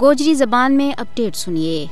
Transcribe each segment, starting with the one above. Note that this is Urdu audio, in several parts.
گوجری زبان میں اپڈیٹ سنیے۔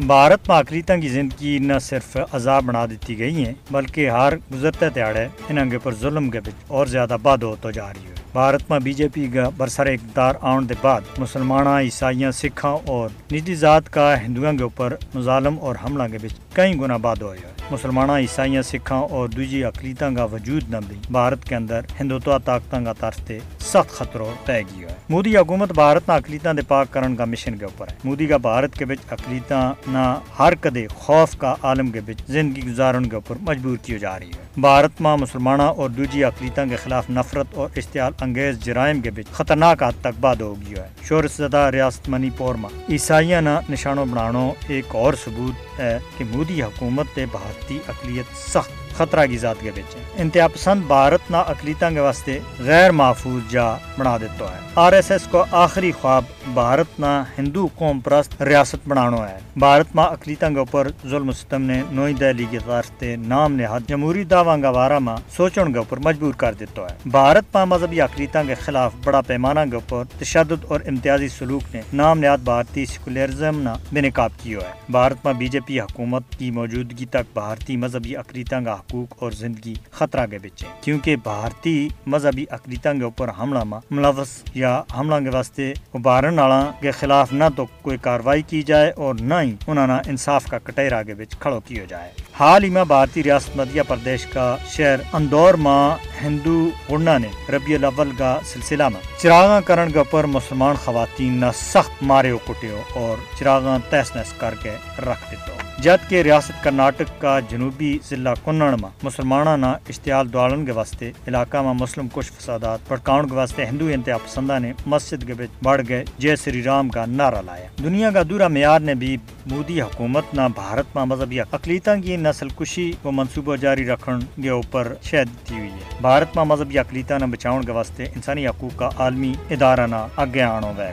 بھارت میں اقلیتوں کی زندگی نہ صرف عذاب بنا دیتی گئی ہیں، بلکہ ہر گزرتے تیاڑے انہوں کے پر ظلم کے بچ اور زیادہ بد ہوتا جا رہی ہے۔ بھارت میں بی جے پی کا برسر اقتدار آن دے بعد مسلمان عیسائیاں، سکھاں اور نجی ذات کا ہندوؤں کے اوپر مظالم اور حملہ کے بچ کئی گنا بعد ہوئے ہے مسلمان عیسائیاں، سکھاں اور دوجی اقلیتوں کا وجود نہ بھی بھارت کے اندر ہندوتوا طاقتوں کا طرف سے سخت خطروں طے گیا۔ ہے مودی حکومت بھارت نہ اقلیتوں دے پاک کرن کا مشن کے اوپر ہے مودی کا بھارت کے بچ اقلیتوں نہ ہر کدے خوف کا عالم کے بچ زندگی گزارن کے اوپر مجبور کی جا رہی ہے بھارت میں مسلمانوں اور دوجی اقلیتوں کے خلاف نفرت اور اشتعال انگیز جرائم کے بچ خطرناک حد تک باد ہو گیا ہے۔ شور زدہ ریاست منی پور میں عیسائیاں نہ نشانوں بنانا ایک اور ثبوت ہے کہ مودی حکومت تے بھارتی اقلیت سخت خطرہ کی ذات کے بچ انتہا پسند بھارت نہ اقلیتوں کے واسطے غیر محفوظ جا بنا دیتا ہے۔ آر ایس ایس کو آخری خواب بھارت نہ ہندو قوم پرست ریاست بنانا ہے۔ بھارت میں اقلیتوں کے اوپر ظلم ستم نے نوئی دہلی کے واسطے نام نہاد۔ جمہوری دعویٰ کا بارہ میں سوچن کے اوپر مجبور کر دیتا ہے۔ بھارت میں مذہبی اقلیتوں کے خلاف بڑا پیمانہ کے اوپر تشدد اور امتیازی سلوک نے نام نہاد بھارتی سیکولرزم نہ بے نقاب کیا ہے۔ بھارت میں بی جے پی حکومت کی موجودگی تک بھارتی مذہبی اقلیتوں کا حقوق اور زندگی خطرہ کے بچے کیونکہ بھارتی مذہبی اقلیتوں کے اوپر حملہ میں ملوث یا حملہ کے واسطے ابارن والا کے خلاف نہ تو کوئی کاروائی کی جائے اور نہ ہی انہوں نے انصاف کا کٹیرا کے بچ کھڑو کیا جائے۔ حال ہی میں بھارتی ریاست مدھیہ پردیش کا شہر اندور ماں ہندو گڑنا نے ربیع الاول کا سلسلہ میں چراغاں کرن کے اوپر مسلمان خواتین نہ سخت مارے کٹیو اور چراغاں تیس نس کر کے رکھ دیتو جد ریاست کرناٹک کا جنوبی ضلع کنڑ میں مسلمانہ نہ اشتعال دوالن کے واسطے علاقہ میں مسلم کچھ فسادات پڑکاؤن کے واسطے ہندو انتہا پسندہ نے مسجد کے بچ بڑھ گئے، جے سری رام کا نعرہ لایا۔ دنیا کا دورہ معیار نے بھی مودی حکومت نہ بھارت میں مذہبی اقلیتوں کی نسل کشی کو منصوبہ جاری رکھن کے اوپر شہد دی ہوئی ہے۔ بھارت میں مذہبی اقلیتوں نے بچاؤن کے واسطے انسانی حقوق کا عالمی ادارہ نہ اگے آنو وے